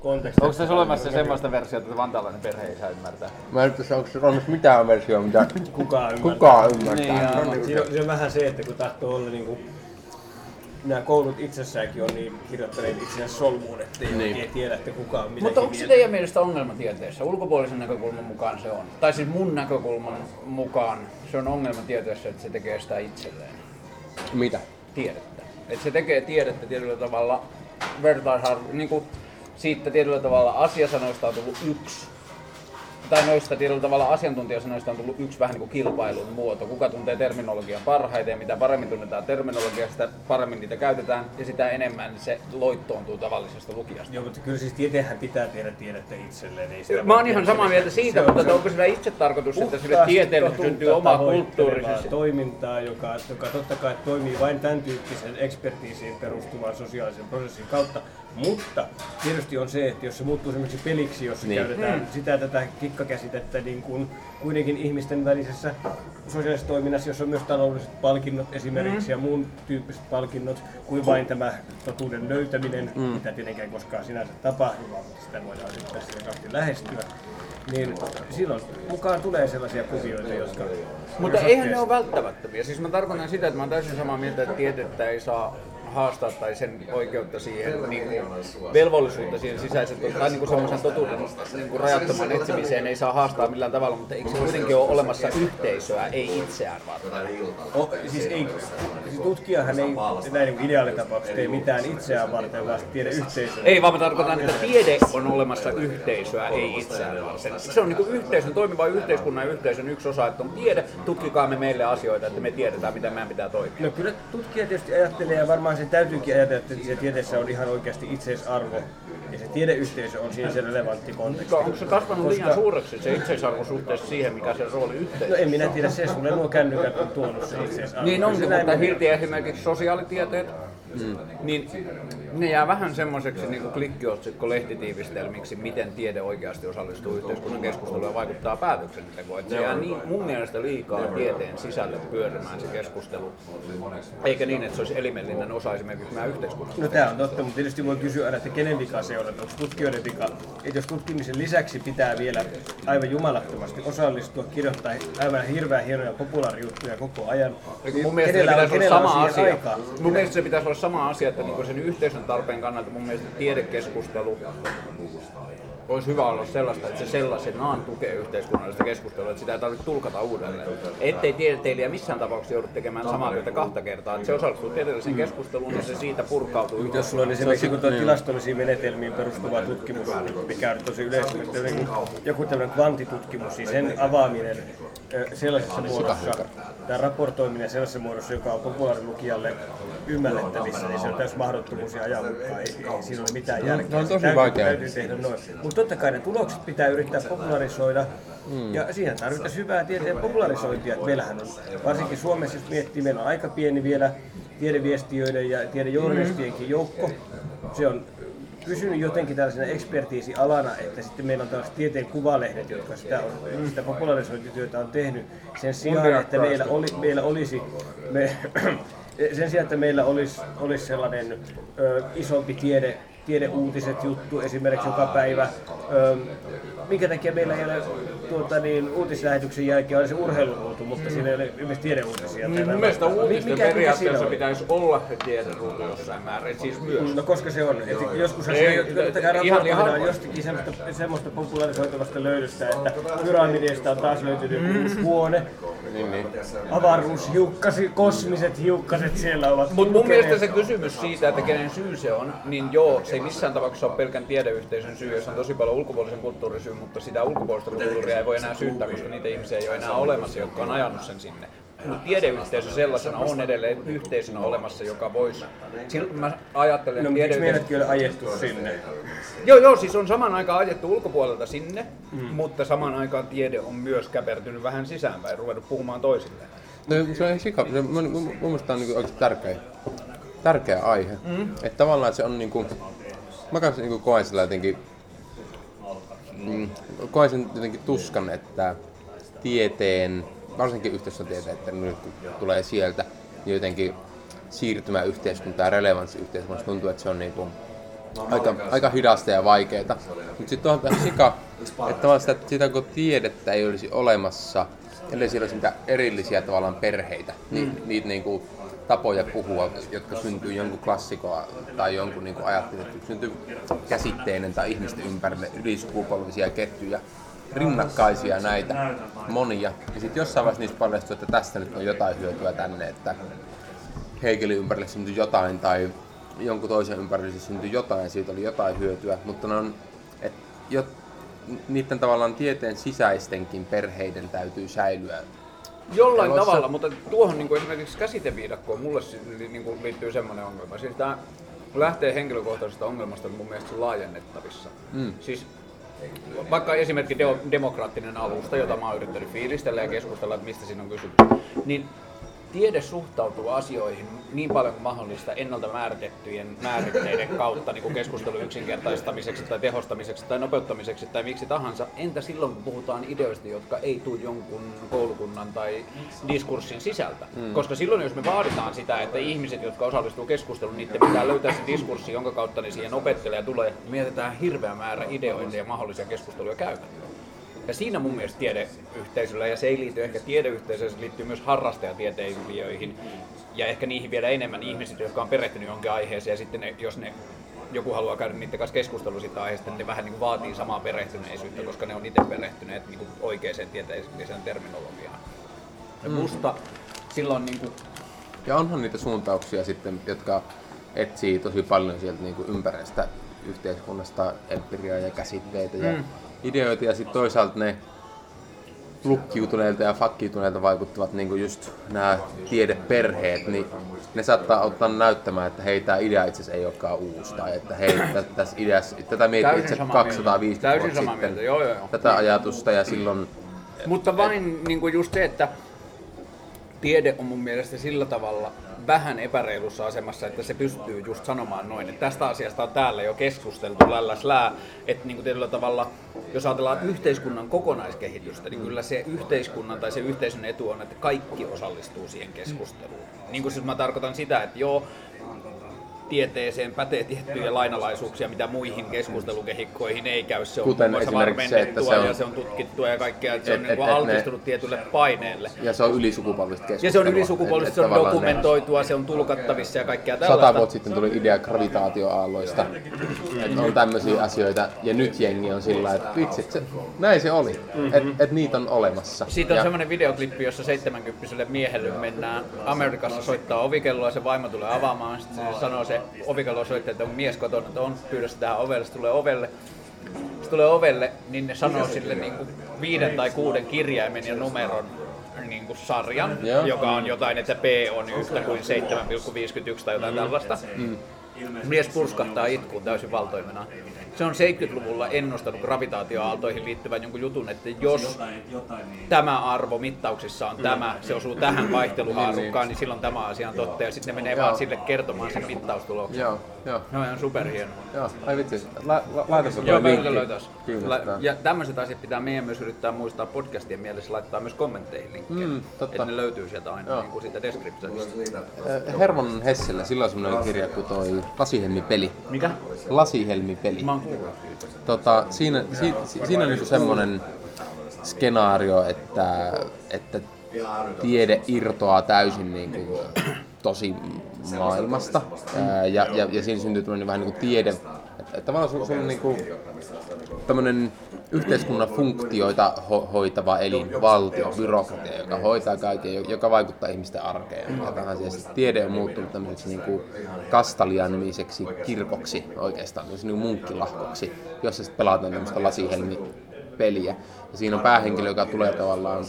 kontekstissa. Onko tässä olemassa semmoista versiota, että vantaalainen perhe ei saa ymmärtää? Mä en tiedä, onko se olemassa mitään versiota, mitä Kukaan ymmärtää. kukaan ymmärtää. Niin, Siinä on, siinä on vähän se, että kun tahtoo olla niin kuin, nämä koulut itsessäänkin on niin kirjoittaneet itseään solmuun, että ei Niin. oikein tiedä, että kuka on Mutta onko se mieltä. teidän mielestä ongelmatieteessä? Ulkopuolisen näkökulman mukaan se on. Tai siis mun näkökulman mukaan se on ongelmatieteessä, että se tekee sitä itselleen. Mitä? Tiedettä. Että se tekee tiedettä tietyllä tavalla vertaisarvo, niin kuin siitä tietyllä tavalla asiasanoista on tullut yksi. Tai noista tietyllä tavalla asiantuntijasanoista on tullut yksi vähän niin kuin kilpailun muoto. Kuka tuntee terminologian parhaiten ja mitä paremmin tunnetaan terminologiaa, sitä paremmin niitä käytetään ja sitä enemmän se loittoontuu tavallisesta lukijasta. Joo, mutta kyllä siis tieteenhän pitää tehdä tiedettä itselleen. Ei sitä Mä oon ihan samaa mieltä siitä, Se on- mutta onko sillä itse tarkoitus, että sille tieteelle syntyy oma kulttuurinsa? toimintaa, joka, joka totta kai toimii vain tämän tyyppisen ekspertiisiin perustuvan sosiaalisen prosessin kautta. Mutta tietysti on se, että jos se muuttuu esimerkiksi peliksi, jossa Niin. käytetään sitä tätä kikkakäsitettä niin kuin kuitenkin ihmisten välisessä sosiaalisessa toiminnassa, jossa on myös taloudelliset palkinnot esimerkiksi ja muun tyyppiset palkinnot, kuin vain tämä totuuden löytäminen, mm. mitä tietenkään koskaan sinänsä tapahdu, vaan sitä voidaan yrittää sitä kautta lähestyä. Niin silloin mukaan tulee sellaisia kuvioita, jotka... Mutta eihän ne ole välttämättömiä. Siis mä tarkoitan sitä, että mä oon täysin samaa mieltä, että tiedettä ei saa haastaa tai sen oikeutta siihen, niin kuin, velvollisuutta siihen sisäisen, tai niin kuin semmoisen totuuden niin kuin rajattoman etsimiseen ei saa haastaa millään tavalla, mutta eikö se kuitenkin ole olemassa yhteisöä, ei itseään varten? Oh, siis ei, siis tutkijahan ei näin niin ideaalitapauksessa tee mitään itseään varten, vaan tiedeyhteisöä. Ei, vaan mä tarkoitan, että tiede on olemassa yhteisöä, ei itseään varten. Se on niin kuin yhteisön, toimiva yhteiskunnan ja yhteisön yksi osa, että on tiede, tutkikaamme meille asioita, että me tiedetään, miten meidän pitää toimia. No kyllä tutkija tietysti ajattelee ja varmaan se täytyykin ajatella, että se tieteessä on ihan oikeasti itseisarvo. Ja se tiedeyhteisö on siinä se relevantti konteksti. Onko se kasvanut liian suureksi se itseisarvo suhteessa siihen, mikä se rooli No yhteisössä? en minä tiedä, se sulle nuo kännykät on tuonut se itseisarvo. Niin onkin, mutta silti esimerkiksi sosiaalitieteet, niin ne jää vähän semmoiseksi niin klikkiotsikko lehtitiivistelmiksi, miten tiede oikeasti osallistuu yhteiskunnan keskusteluun ja vaikuttaa päätöksentekoon. Että se jää niin, mun mielestä liikaa tieteen sisälle pyörimään se keskustelu, eikä niin, että se olisi elimellinen osa esimerkiksi meidän yhteiskunnan. No tämä on totta, mutta tietysti voi kysyä aina, että kenen vika se on, että onko tutkijoiden vika. Että jos tutkimisen lisäksi pitää vielä aivan jumalattomasti osallistua, kirjoittaa aivan hirveän hienoja populaarijuttuja koko ajan. Mun mielestä se pitäisi olla sama asia. aikaa? Mun mielestä se pitäisi olla sama asia, että niinku sen yhteisön tarpeen kannalta. Mun mielestä tiedekeskustelu olisi hyvä olla sellaista, että se sellaisenaan tukee yhteiskunnallista keskustelua, että sitä ei tarvitse tulkata uudelleen. Ettei tiedeteilijä missään tapauksessa joudu tekemään samaa työtä kahta kertaa, että se osallistuu tieteelliseen keskusteluun ja se siitä purkautuu. Jos sulla on esimerkiksi joku tuo tilastollisiin menetelmiin perustuva tutkimus, mikä on tosi yleistä, että joku, tämmöinen kvantitutkimus, niin sen avaaminen sellaisessa muodossa, tai raportoiminen sellaisessa muodossa, joka on populaarilukijalle ymmärrettävissä, niin se on täys mahdottomuus ja ajan mukaan. Ei, ei siinä ole mitään järkeä. se on tosi vaikea. Täytyy tehdä noin. Mutta totta kai ne tulokset pitää yrittää popularisoida, ja siihen tarvitaan hyvää tieteen popularisointia. Meillähän on, varsinkin Suomessa, jos miettii, meillä on aika pieni vielä tiedeviestiöiden ja tiedejournalistienkin joukko. Se on pysynyt jotenkin tällaisena ekspertiisialana, että sitten meillä on tällaiset tieteen kuvalehdet, jotka sitä, on, sitä popularisointityötä on tehnyt sen sijaan, että meillä, oli, meillä olisi me, sen sijaan, että meillä olisi, olisi sellainen ö, isompi tiede, tiedeuutiset juttu esimerkiksi joka päivä. Ö, minkä takia meillä ei ole tuota, niin, uutislähetyksen jälkeen olisi urheiluruutu, mutta siinä ei ole esimerkiksi tiedeuutisia. Niin, mun mielestä uutisten periaatteessa pitäisi olla se tiederuutu jossain määrin, siis myös. No koska se on? Et joskus Ei, se, raportoidaan jostakin semmoista, semmoista popularisoitavasta löydöstä, että pyramideista on taas löytynyt joku uusi huone. Niin, niin. Avaruushiukkasi, kosmiset hiukkaset siellä ovat. Mutta mun mielestä se kysymys siitä, että kenen syy se on, niin joo, se ei missään tapauksessa ole pelkän tiedeyhteisön syy, jos on tosi paljon ulkopuolisen kulttuurin syy, mutta sitä ulkopuolista kulttuuria ei voi enää syyttää, koska niitä ihmisiä ei ole enää olemassa, jotka on ajanut sen sinne. Mutta tiedeyhteisö sellaisena on edelleen yhteisönä olemassa, joka voisi... Silloin mä ajattelen, No, että miksi tiedeyhteisö... meidätkin ole ajettu sinne? Joo, joo, siis on saman aikaan ajettu ulkopuolelta sinne, mm. mutta saman aikaan tiede on myös käpertynyt vähän sisäänpäin ja ruvennut puhumaan toisilleen. No, se on sika. Se, mun, mun, mun mielestä on niin oikeasti tärkeä, tärkeä aihe. Mm. Että tavallaan että se on niinku, mä kanssa niinku koen sillä jotenkin, mm, koen sen jotenkin tuskan, että tieteen, varsinkin yhteisötieteen, että nyt kun tulee sieltä, niin jotenkin siirtymä yhteiskunta ja relevanssi yhteiskunnassa tuntuu, että se on niin kuin aika, aika hidasta ja vaikeaa. Mutta sitten on tämä sika, että sitä, sitä kun tiedettä ei olisi olemassa, ellei siellä olisi niitä erillisiä tavallaan perheitä, niin mm. niitä niin kuin tapoja puhua, jotka syntyy jonkun klassikoa tai jonkun niin ajattelun, että syntyy käsitteinen tai ihmisten ympärille ylisukupolvisia ketjuja, rinnakkaisia näitä monia. Ja sitten jossain vaiheessa niistä paljastuu, että tästä nyt on jotain hyötyä tänne, että Hegelin ympärille syntyi jotain tai jonkun toisen ympärille syntyi jotain ja siitä oli jotain hyötyä, mutta ne on, et, jo, niiden tavallaan tieteen sisäistenkin perheiden täytyy säilyä Jollain Elossa... tavalla, mutta tuohon niin kuin esimerkiksi käsiteviidakkoon mulle niin kuin liittyy semmoinen ongelma. Siis tämä lähtee henkilökohtaisesta ongelmasta, mun mielestä laajennettavissa. Mm. Siis vaikka esimerkki demokraattinen alusta, jota mä oon yrittänyt fiilistellä ja keskustella, että mistä siinä on kysymys, niin tiede suhtautuu asioihin niin paljon kuin mahdollista ennalta määritettyjen määritteiden kautta niin kuin keskustelun yksinkertaistamiseksi tai tehostamiseksi tai nopeuttamiseksi tai miksi tahansa. Entä silloin, kun puhutaan ideoista, jotka ei tule jonkun koulukunnan tai diskurssin sisältä? Mm. Koska silloin, jos me vaaditaan sitä, että ihmiset, jotka osallistuu keskusteluun, niiden pitää löytää se diskurssi, jonka kautta ne siihen opettelee ja tulee, mietitään hirveä määrä ideoita ja mahdollisia keskusteluja käymään. Ja siinä mun mielestä tiedeyhteisöllä, ja se ei liity ehkä tiedeyhteisöön, se liittyy myös harrastajatieteilijöihin, ja ehkä niihin vielä enemmän ihmiset, jotka on perehtynyt jonkin aiheeseen, ja sitten ne, jos ne joku haluaa käydä niiden kanssa keskustelua siitä aiheesta, niin ne vähän niin kuin vaatii samaa perehtyneisyyttä, koska ne on itse perehtyneet niin kuin oikeaan tieteelliseen terminologiaan. Ja mm. musta silloin niin kuin... Ja onhan niitä suuntauksia sitten, jotka etsii tosi paljon sieltä niin kuin ympäreistä yhteiskunnasta empiriaa ja käsitteitä ja mm. ideoita ja sitten toisaalta ne lukkiutuneilta ja fakkiutuneilta vaikuttavat niin just nämä tiedeperheet, niin ne saattaa ottaa näyttämään, että hei, tämä idea itse asiassa ei olekaan uusi, tai että hei, tässä ideassa, tätä mietin itse 250 vuotta sitten, joo, joo, joo. tätä ajatusta, ja silloin... Mutta vain niin kuin just se, että tiede on mun mielestä sillä tavalla vähän epäreilussa asemassa, että se pystyy just sanomaan noin, että tästä asiasta on täällä jo keskusteltu lälläs lää, että niin tietyllä tavalla, jos ajatellaan yhteiskunnan kokonaiskehitystä, niin kyllä se yhteiskunnan tai se yhteisön etu on, että kaikki osallistuu siihen keskusteluun. Niin kuin siis mä tarkoitan sitä, että joo, tieteeseen pätee tiettyjä lainalaisuuksia, mitä muihin keskustelukehikkoihin ei käy. Se on Kuten esimerkiksi se, että se on, ja se on tutkittua ja kaikkea, että se on et, niin et, altistunut ne, tietylle paineelle. Ja se on ylisukupolvista keskustelua. Ja se on ylisukupolvista, se on dokumentoitua, ne, se on tulkattavissa ja kaikkea tällaista. Sata vuotta sitten tuli idea gravitaatioaalloista. että on tämmöisiä asioita ja nyt jengi on sillä että vitsi, se, näin se oli, mm-hmm. että et niitä on olemassa. Siitä on ja... semmoinen videoklippi, jossa 70 miehelle mennään Amerikassa soittaa ovikelloa se vaimo tulee avaamaan, sitten se sanoo se ovikello soittaa, että on mies kotona, että on pyydä tähän ovelle, se tulee ovelle. Se tulee ovelle, niin ne sanoo sille niin kuin viiden tai kuuden kirjaimen ja numeron niin kuin sarjan, Joo. joka on jotain, että P on yhtä kuin 7,51 tai jotain tällaista. Mm. Mies purskahtaa itkuun täysin valtoimena se on 70-luvulla ennustanut gravitaatioaaltoihin liittyvän jonkun jutun, että jos tämä arvo mittauksissa on tämä, se osuu tähän vaihteluhaarukkaan, niin silloin tämä asia on totta. Ja sitten ne menee vaan sille kertomaan sen mittaustuloksen. Joo, joo. No ihan superhieno. Joo, ai vitsi, la, la, laita se Joo, mä löytäis. Ja tämmöiset asiat pitää meidän myös yrittää muistaa podcastien mielessä laittaa myös kommentteihin linkkejä. Mm, totta. Että ne löytyy sieltä aina niin kuin siitä descriptionista. Herman Hessellä, sillä on semmoinen kirja kuin toi Lasihelmi-peli. Mikä? Lasihelmi-peli. Mä oon Tota, siinä, si, si, siinä on niinku semmoinen skenaario, että, että tiede irtoaa täysin niin kuin tosi maailmasta. Ää, ja, ja, ja siinä syntyy tämmöinen vähän niin kuin tiede, että, tavallaan se on niin kuin tämmöinen yhteiskunnan funktioita ho- hoitava elin, valtio, byrokratia, joka hoitaa kaiken, joka vaikuttaa ihmisten arkeen. Ja tähän siis tiede on muuttunut tämmöiseksi niin kuin Kastalia-nimiseksi kirkoksi oikeastaan, niin munkkilahkoksi, jossa sitten pelataan tämmöistä lasihelmi-peliä. Ja siinä on päähenkilö, joka tulee tavallaan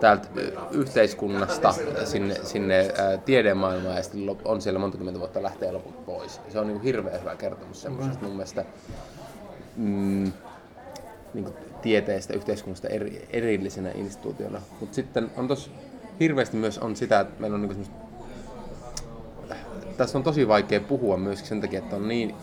täältä yhteiskunnasta sinne, sinne tiedemaailmaan ja sitten on siellä monta kymmentä vuotta lähtee loput pois. Se on niin hirveän hyvä kertomus semmoisesta mun mielestä. Mm, niin kuin tieteestä yhteiskunnasta eri, erillisenä instituutiona. Mutta sitten on tos hirveästi myös on sitä, että meillä on niin tässä on tosi vaikea puhua myös sen takia, että on niin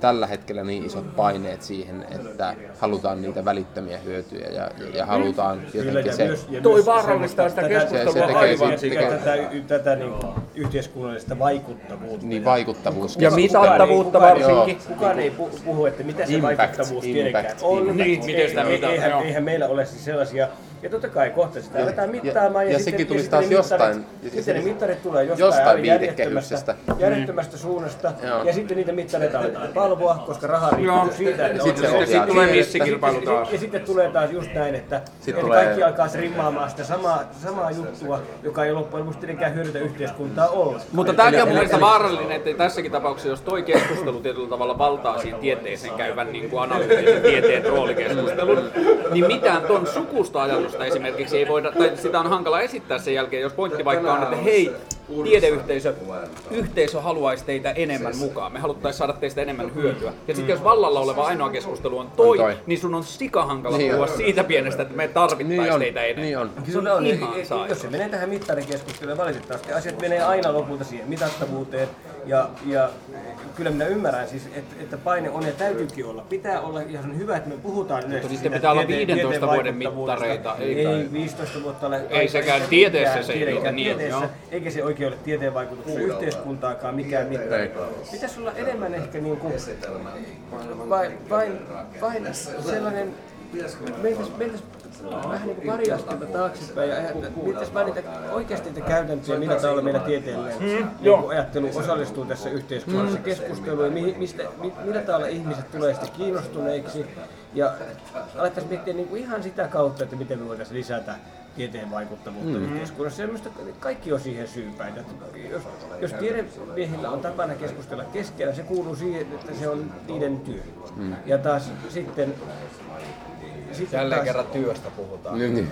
tällä hetkellä niin isot paineet siihen, että halutaan niitä välittömiä hyötyjä ja, ja halutaan jotenkin se... Toi vaarallistaa sitä keskustelua se tekee aivan. tätä, tätä niin yhteiskunnallista vaikuttavuutta. Niin vaikuttavuus. Ja mitattavuutta kukaan varsinkin. Kukaan ei pu- puhu, että mitä se Impact, vaikuttavuus impact, tietenkään on. impact. Niin, miten sitä Ei- mitataan, eihän, joo. eihän meillä ole siis sellaisia ja totta kai kohta sitä aletaan mittaamaan. ja sitten- sekin tulisi sitten ne taas jostain- mittarit- Sitten ne mittarit tulee jostain, jostain järjettömästä, järjettömästä suunnasta. Joo. Ja sitten niitä mittareita aletaan valvoa, koska raha riippuu siitä, että Sitten on se se- ohjaa tulee missikilpailu taas. ja sitten tulee taas just näin, että, että tulee- kaikki alkaa trimmaamaan sitä samaa, samaa juttua, joka ei loppujen lopuksi tietenkään hyödytä yhteiskuntaa ollenkaan. Mutta tämäkin on mun mielestä vaarallinen, että tässäkin tapauksessa, jos toi keskustelu tietyllä tavalla valtaa siinä tieteeseen käyvän niin kuin analyyttisen tieteen roolikeskustelun, niin mitään ton sukusta ajatusta esimerkiksi ei voida, tai sitä on hankala esittää sen jälkeen, jos pointti vaikka on, että hei, tiedeyhteisö, yhteisö haluaisi teitä enemmän mukaan, me haluttaisiin saada teistä enemmän hyötyä. Ja sitten jos vallalla oleva ainoa keskustelu on toi, niin sun on sikahankala Niin puhua on. siitä pienestä, että me tarvittaisiin Niin teitä enemmän. niin on. Se on on, ihan jos se menee tähän mittarikeskusteluun, valitettavasti asiat menee aina lopulta siihen mitattavuuteen. Ja, ja kyllä minä ymmärrän siis, että, että paine on ja täytyykin olla. Pitää olla, ja se on hyvä, että me puhutaan yleensä sitten pitää olla tieteen- 15 tieteen vuoden mittareita, ei Ei, kai. 15 vuotta ole. Ei sekään tieteessä se ei ole niin, tieteessä, joo. eikä se oikein ole tieteen vaikutuksia yhteiskuntaakaan mikään mittari. Pitäisi olla enemmän ehkä niin kuin, vain, vain, vain sellainen mentäisiin mentäis vähän niin kuin pari askelta taaksepäin ja mitäs vaan niitä oikeasti niitä käytäntöjä, millä tavalla meillä tieteellinen niin kuin ajattelu osallistuu tässä yhteiskunnallisessa keskusteluun ja mihin- mistä, mi- millä tavalla ihmiset tulee sitä kiinnostuneiksi ja alettaisiin miettiä niin kuin ihan sitä kautta, että miten me voitaisiin lisätä tieteen vaikuttavuutta mm. yhteiskunnassa. Ja minusta kaikki on siihen syypäin. Että jos, jos tiedemiehillä on tapana keskustella keskenään, se kuuluu siihen, että se on niiden työ. Mm. Ja taas sitten... Jälleen kerran työstä puhutaan. Niin, niin.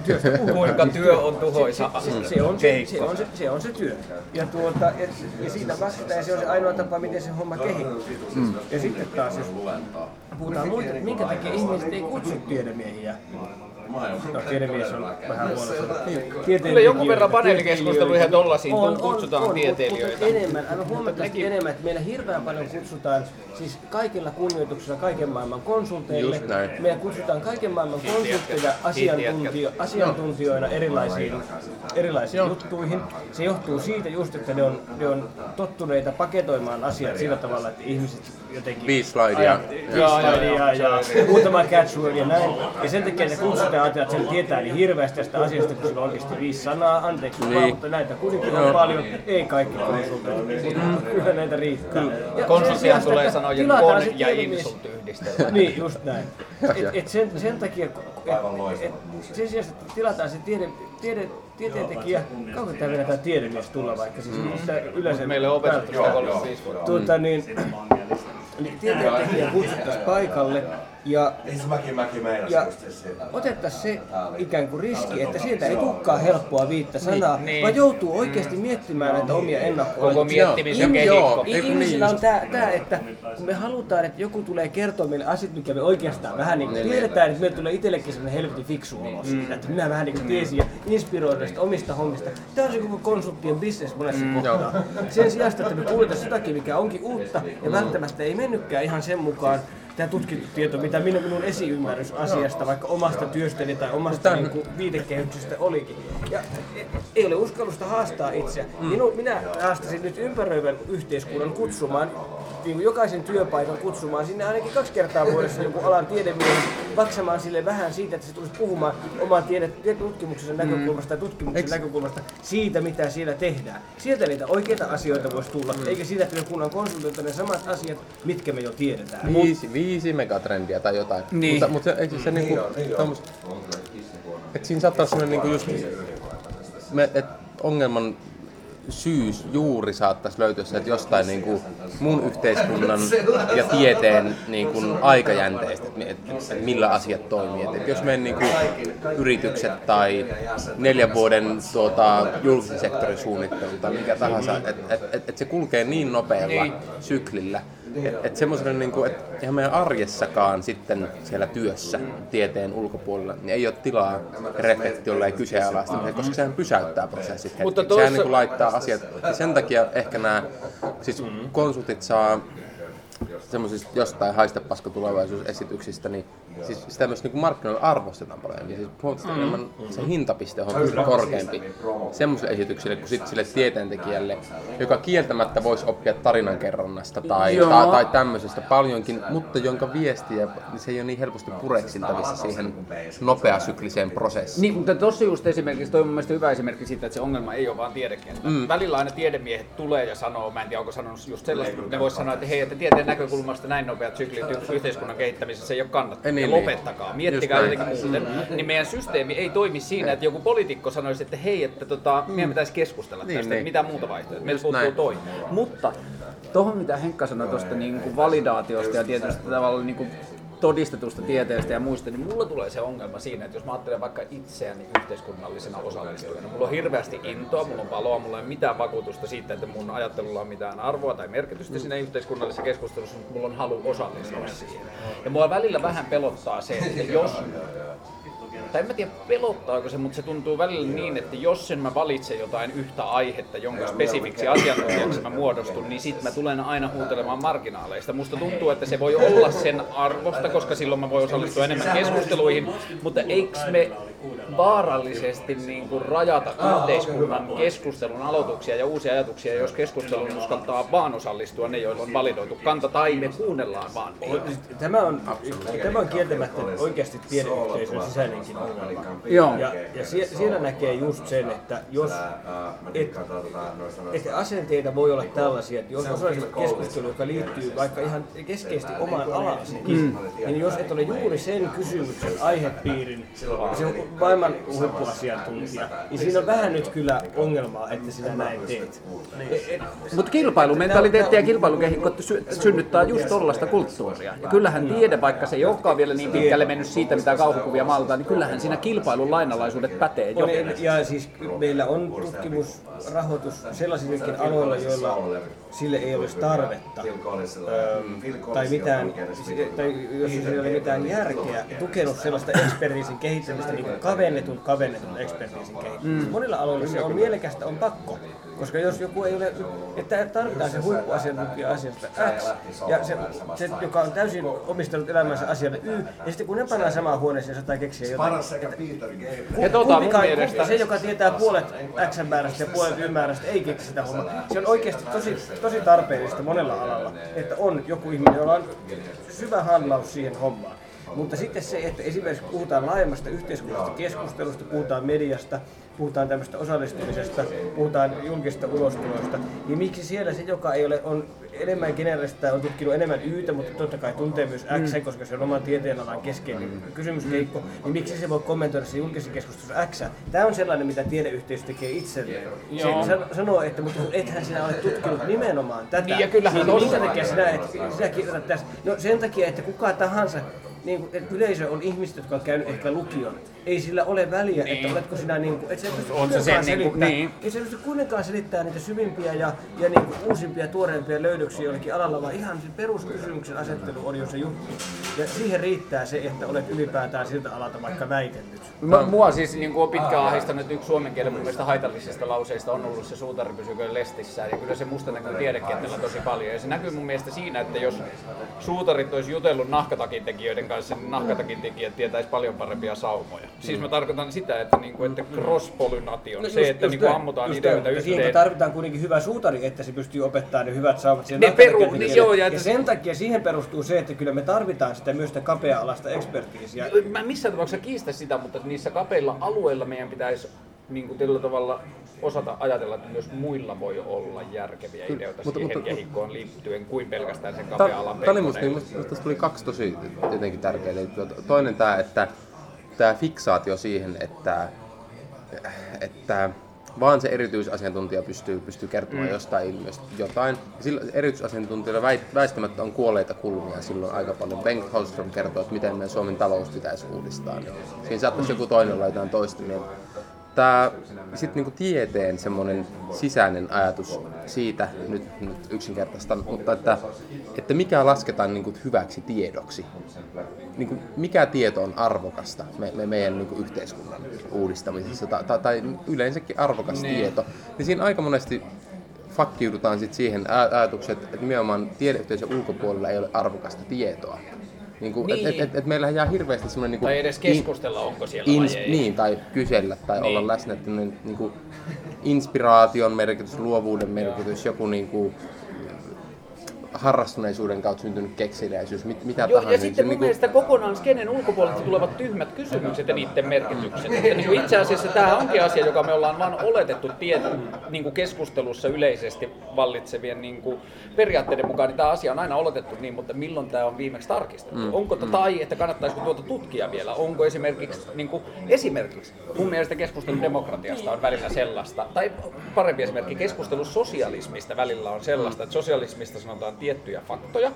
Kuinka työ on tuhoisa se, se, on se, se, on se, se on se työ. Ja, tuota, ja, ja siitä vastataan, ja se on se ainoa tapa, miten se homma kehittyy. Mm. Ja sitten taas, jos puhutaan että minkä takia ihmiset ei kutsu tiedemiehiä. No, on vähän huono sana. Kyllä jonkun verran paneelikeskusteluja tollaisiin On, on, kutsutaan on, tieteilijöitä. Mutta enemmän, aivan huomattavasti enemmän, että meillä hirveän paljon kutsutaan, siis kaikilla kunnioituksella kaiken maailman konsulteille. Meillä kutsutaan kaiken maailman konsultteja asiantuntio, asiantuntijoina erilaisiin, erilaisiin juttuihin. Se johtuu siitä just, että ne on, ne on tottuneita paketoimaan asiat sillä tavalla, että ihmiset jotenkin... Viisi slaidia. Ja muutama catchword ja näin. Ja sen takia ne kutsutaan ajatellaan, että sen tietää niin hirveästi tästä asiasta, kun sillä on oikeasti viisi sanaa. Anteeksi vaan, Niin. mutta näitä kuitenkin on paljon. Ei kaikki konsultoit, mutta kyllä näitä riittää. Sijasta, tulee että sanojen tilataan kon se ja insult yhdistelmä. niin, just näin. Et, et sen, sen takia, et, et, sen sijaan, että tilataan se tiede, tiede, tieteentekijä, kauan tämä vedetään tiedemies tulla vaikka, siis mm. yleensä Meille on opetettu sitä 35 vuotta. Tuota, niin tieteentekijä kutsuttaisiin paikalle ja Ei se mäki mäki meinas ja otettaisiin se ikään kuin riski, että sieltä ei tulekaan helppoa viittä sanaa, niin. vaan joutuu oikeasti miettimään näitä omia ennakko Koko miettimisen Joo, joo. kehikko. Ei kun Ihmisillä niin on tää, tää, että kun me halutaan, että joku tulee kertoa meille asiat, mikä me oikeastaan vähän niin kuin tiedetään, että meille tulee itsellekin sellainen helvetin fiksu olo. Siitä, että minä vähän niin kuin tiesin ja inspiroidun näistä omista hommista. Tämä on se koko konsulttien business monessa kohtaa. Sen sijaan, että me kuuletaan jotakin, mikä onkin uutta ja välttämättä ei mennytkään ihan sen mukaan, tämä tutkittu tieto, mitä minun, minun esiymmärrys asiasta, vaikka omasta työstäni tai omasta niin kuin, viitekehyksestä olikin. Ja e- ei ole uskallusta haastaa itseä. Minu, minä haastasin nyt ympäröivän yhteiskunnan kutsumaan, niin jokaisen työpaikan kutsumaan sinne ainakin kaksi kertaa vuodessa jonkun alan tiedemiehen maksamaan sille vähän siitä, että se tulisi puhumaan oman tutkimuksensa näkökulmasta ja tutkimuksen näkökulmasta siitä, mitä siellä tehdään. Sieltä niitä oikeita asioita voisi tulla, eikä siitä, että me kuullaan konsultoilta ne samat asiat, mitkä me jo tiedetään. Viisi, viisi megatrendiä tai jotain. Niin. Mutta, mutta se, eikö se niinku, tommos, et siinä saattaa olla sellainen niinku just, me, et ongelman syy, juuri saattaisi löytyä että jostain niin kuin mun yhteiskunnan ja tieteen niin kuin aikajänteistä, että et, et millä asiat toimii. Et, et jos meidän niin kuin yritykset tai neljän vuoden tuota, julkisen sektorin suunnittelu tai mikä tahansa, että et, et, et se kulkee niin nopealla syklillä, että et semmoiselle, niin kuin, että ihan meidän arjessakaan sitten siellä työssä tieteen ulkopuolella, niin ei ole tilaa reflektiolle ja kyseenalaistamiselle, koska sehän pysäyttää prosessit Mutta hetkeksi. Sehän niin kuin laittaa asiat. Ja sen takia ehkä nämä siis konsultit saa semmoisista jostain haista paska tulevaisuusesityksistä, niin siis sitä myös niin markkinoilla arvostetaan paljon. Niin siis huomattavasti mm. enemmän se hintapiste on kyllä korkeampi semmoiselle esitykselle kuin sit sille tieteentekijälle, joka kieltämättä voisi oppia tarinankerronnasta tai, tai, tai tämmöisestä paljonkin, mutta jonka viestiä niin se ei ole niin helposti pureksintavissa siihen nopeasykliseen prosessiin. Niin, mutta tossa just esimerkiksi, toi on mun mielestä hyvä esimerkki siitä, että se ongelma ei ole vaan tiedekenttä. Mm. Välillä aina tiedemiehet tulee ja sanoo, mä en tiedä onko sanonut just sellaista, mutta ne vois sanoa, että hei, että tieteen näkökulmasta näin nopeat syklit yhteiskunnan kehittämisessä ei ole kannattavaa. Niin, niin. lopettakaa, miettikää jotenkin muuten. Niin meidän systeemi ei toimi siinä, että joku poliitikko sanoisi, että hei, että tota, mm. meidän pitäisi keskustella niin, tästä, niin. mitä muuta vaihtoehtoja. Meillä puuttuu toi. Mutta tuohon mitä Henkka sanoi tuosta niin validaatiosta ja tietysti tavallaan niin kuin todistetusta tieteestä ja muista, niin mulla tulee se ongelma siinä, että jos mä ajattelen vaikka itseäni yhteiskunnallisena osallistujana, mulla on hirveästi intoa, mulla on paloa, mulla ei ole mitään vakuutusta siitä, että mun ajattelulla on mitään arvoa tai merkitystä siinä yhteiskunnallisessa keskustelussa, mutta mulla on halu osallistua siihen. Ja mua välillä vähän pelottaa se, että jos tai en mä tiedä pelottaako se, mutta se tuntuu välillä niin, että jos sen mä valitsen jotain yhtä aihetta, jonka spesifiksi asiantuntijaksi mä muodostun, niin sit mä tulen aina huutelemaan marginaaleista. Musta tuntuu, että se voi olla sen arvosta, koska silloin mä voin osallistua enemmän keskusteluihin, mutta eikö me vaarallisesti niin kuin rajata yhteiskunnan keskustelun aloituksia ja uusia ajatuksia, jos keskusteluun uskaltaa vaan osallistua ne, joilla on validoitu kanta, tai me kuunnellaan vaan. Tämä on, tämä on kieltämättä oikeasti tiedeyhteisön sisäinenkin ongelma. Joo. Ja, ja siellä näkee just sen, että jos et, että asenteita voi olla tällaisia, että jos osalliset keskustelu, joka liittyy vaikka ihan keskeisesti omaan alaankin, mm. niin jos et ole juuri sen kysymyksen aihepiirin, se on maailman huippuasiantuntija, niin siinä on vähän nyt kyllä ongelmaa, että sinä näin teet. Niin. Mutta kilpailumentaliteetti ja kilpailukehikko synnyttää just tollaista kulttuuria. Ja kyllähän tiede, vaikka se ei olekaan vielä niin pitkälle mennyt siitä, mitä kauhukuvia maalataan, niin kyllähän siinä kilpailun lainalaisuudet pätee jo. Ja siis meillä on tutkimusrahoitus sellaisillekin aloilla, joilla sille ei olisi tarvetta tai mitään, tai jos ei ole mitään järkeä tukenut sellaista ekspertiisin kehittämistä niin kuin kavennetun, kavennetun ekspertiisin kehittämistä. Mm. Monilla aloilla se on mielekästä, on pakko. Koska jos joku ei ole, että tarvitaan se huippuasiantuntija asiasta X, ja se, se, joka on täysin omistanut elämänsä asialle Y, ja sitten kun ne pannaan samaan huoneeseen, tai keksiä jotain. Paras sekä Peter Ja tuota, mun mielestä... Se, joka tietää puolet X määrästä ja puolet Y määrästä, ei keksi sitä hommaa. Se on oikeasti tosi, tosi tarpeellista monella alalla, että on joku ihminen, jolla on syvä handlaus siihen hommaan. Mutta sitten se, että esimerkiksi puhutaan laajemmasta yhteiskunnallisesta keskustelusta, puhutaan mediasta, puhutaan tämmöistä osallistumisesta, puhutaan julkista ulostulosta, niin miksi siellä se, joka ei ole, on enemmän generalista, on tutkinut enemmän Ytä, mutta totta kai tuntee myös X, mm. koska se on oman tieteenalan keskeinen mm. kysymyskeikko, niin miksi se voi kommentoida se julkisen keskustelussa X? Tämä on sellainen, mitä tiedeyhteisö tekee itselleen. Se sanoo, että mutta ethän sinä ole tutkinut nimenomaan tätä. Niin, ja kyllähän niin, minkä takia sinä, et, sinä kirjoitat tässä? No sen takia, että kuka tahansa niin kuin, yleisö on ihmiset, jotka on käynyt ehkä lukion. Ei sillä ole väliä, niin. että oletko sinä niin kuin, että se on se sen, niin kuin, niin. Ei se pysty kuitenkaan selittämään niitä syvimpiä ja, ja niin kuin uusimpia, tuoreempia löydöksiä jollekin alalla, vaan ihan se peruskysymyksen asettelu on jo se juttu. Ja siihen riittää se, että olet ylipäätään siltä alalta vaikka väitellyt. Mä, mua siis niin kuin on pitkään ahdistanut, että yksi suomen kielen mun mielestä haitallisista lauseista on ollut se suutari pysykö lestissään. Ja kyllä se musta näkyy tiedekentällä tosi paljon. Ja se näkyy mun mielestä siinä, että jos suutarit olisi jutellut nahkatakin tekijöiden kanssa, niin nahkatakin tekijät tietäisi paljon parempia saumoja. Mm. Siis mä tarkoitan sitä, että, niin kuin, että cross-pollination, no, se, että just, niin kuin ammutaan just, ideoita yhteen. Siihen tarvitaan kuitenkin hyvä suutari, että se pystyy opettamaan ne hyvät siihen ne peru, niin joo, ja, ja sen takia siihen perustuu se, että kyllä me tarvitaan sitä myös sitä kapea-alasta ekspertiisiä. Mä missään tapauksessa kiistä sitä, mutta niissä kapeilla alueilla meidän pitäisi niin kuin tällä tavalla osata ajatella, että myös muilla voi olla järkeviä ideoita mutta, siihen mutta, kehikkoon liittyen kuin pelkästään sen kapea alan Tämä oli musta, niin musta tuli kaksi tosi jotenkin tärkeää. Toinen tämä, että tämä fiksaatio siihen, että, että vaan se erityisasiantuntija pystyy, pystyy kertomaan mm. jostain ilmiöstä jotain. Sillä erityisasiantuntijoilla väistämättä on kuolleita kulmia silloin aika paljon. Bengt Holmström kertoo, että miten meidän Suomen talous pitäisi uudistaa. Siinä saattaisi joku toinen olla jotain toista mieltä tämä sitten niinku tieteen semmoinen sisäinen ajatus siitä, nyt, nyt yksinkertaista, mutta että, että mikä lasketaan niinku hyväksi tiedoksi. Niinku, mikä tieto on arvokasta me, me, meidän niinku yhteiskunnan uudistamisessa tai, tai, tai yleensäkin arvokas niin. tieto. Niin siinä aika monesti fakkiudutaan sit siihen ajatukseen, että nimenomaan tiedeyhteisön ulkopuolella ei ole arvokasta tietoa. Niin kuin, Niin. Et, et, et, meillähän jää hirveästi semmoinen... Niin Tai edes keskustella, onko siellä vai ei. Niin, tai kysellä tai Niin. olla läsnä. Että niin, niin kuin, inspiraation merkitys, luovuuden merkitys, joku niin kuin, harrastuneisuuden kautta syntynyt kekseliäisyys, mit, mitä Joo, tahansa. ja niin sitten mun niinku- mielestä kokonaan skenen ulkopuolelta tulevat tyhmät kysymykset ja niiden merkitykset. Että niin kuin itse asiassa tämä onkin asia, joka me ollaan vaan oletettu tiet, niin kuin keskustelussa yleisesti vallitsevien niin kuin periaatteiden mukaan, niin tämä asia on aina oletettu niin, mutta milloin tämä on viimeksi tarkistettu? Mm, Onko mm. tai että kannattaisiko tuota tutkia vielä? Onko esimerkiksi, niin kuin, esimerkiksi mun mielestä keskustelu demokratiasta on välillä sellaista, tai parempi esimerkki, keskustelu sosialismista välillä on sellaista, että sosialismista sanotaan tiettyjä faktoja,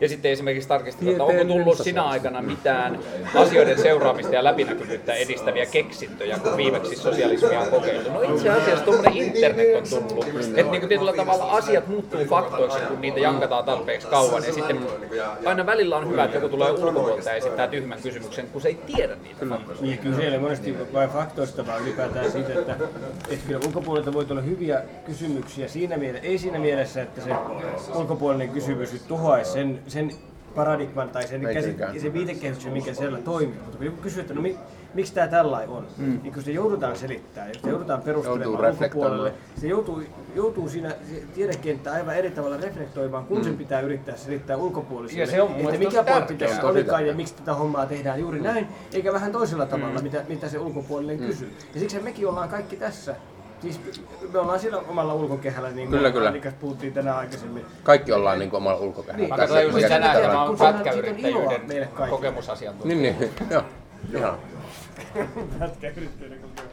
ja sitten esimerkiksi tarkistetaan, että onko tullut sinä aikana mitään asioiden seuraamista ja läpinäkyvyyttä edistäviä keksintöjä, kun viimeksi sosialismia on kokeiltu. No itse asiassa tuommoinen internet on tullut, että niin kuin tietyllä tavalla asiat muuttuu faktoiksi, kun niitä jankataan tarpeeksi kauan. Ja sitten aina välillä on hyvä, että joku tulee ulkopuolelta ja esittää tyhmän kysymyksen, kun se ei tiedä niitä faktoja. Niin, kyllä siellä monesti vain faktoista, vaan ylipäätään siitä, että, että kyllä ulkopuolelta voi tulla hyviä kysymyksiä siinä mielessä, ei siinä mielessä, että se ulkopuolinen kysymys nyt tuhoaisi sen, sen paradigman tai sen, käsit, sen viitekehyksen, mikä siellä toimii. Mutta kun joku kysyy, että no, mi, miksi tämä tällainen on, mm. niin kun se joudutaan selittämään, ja se joudutaan perustelemaan Joutuu ulkopuolelle, se joutuu, joutuu siinä se tiedekenttä aivan eri tavalla reflektoimaan, kun mm. sen pitää yrittää selittää ulkopuolisille, Ja se on että mikä pointti tässä olikaan ja miksi tätä hommaa tehdään juuri näin, eikä vähän toisella tavalla, Mm. mitä, mitä se ulkopuolinen kysyy. Ja siksi mekin ollaan kaikki tässä. Siis me ollaan siellä omalla ulkokehällä, niin Kyllä, kyllä. Annikas puhuttiin tänään aikaisemmin. Kaikki ollaan niin omalla ulkokehällä. Mä Tässä- mikä- tänään, että mä oon on- pätkäyrittäjyyden kokemusasiantuntija. Niin, niin, joo. Ihan. Pätkäyrittäjyyden kokemus.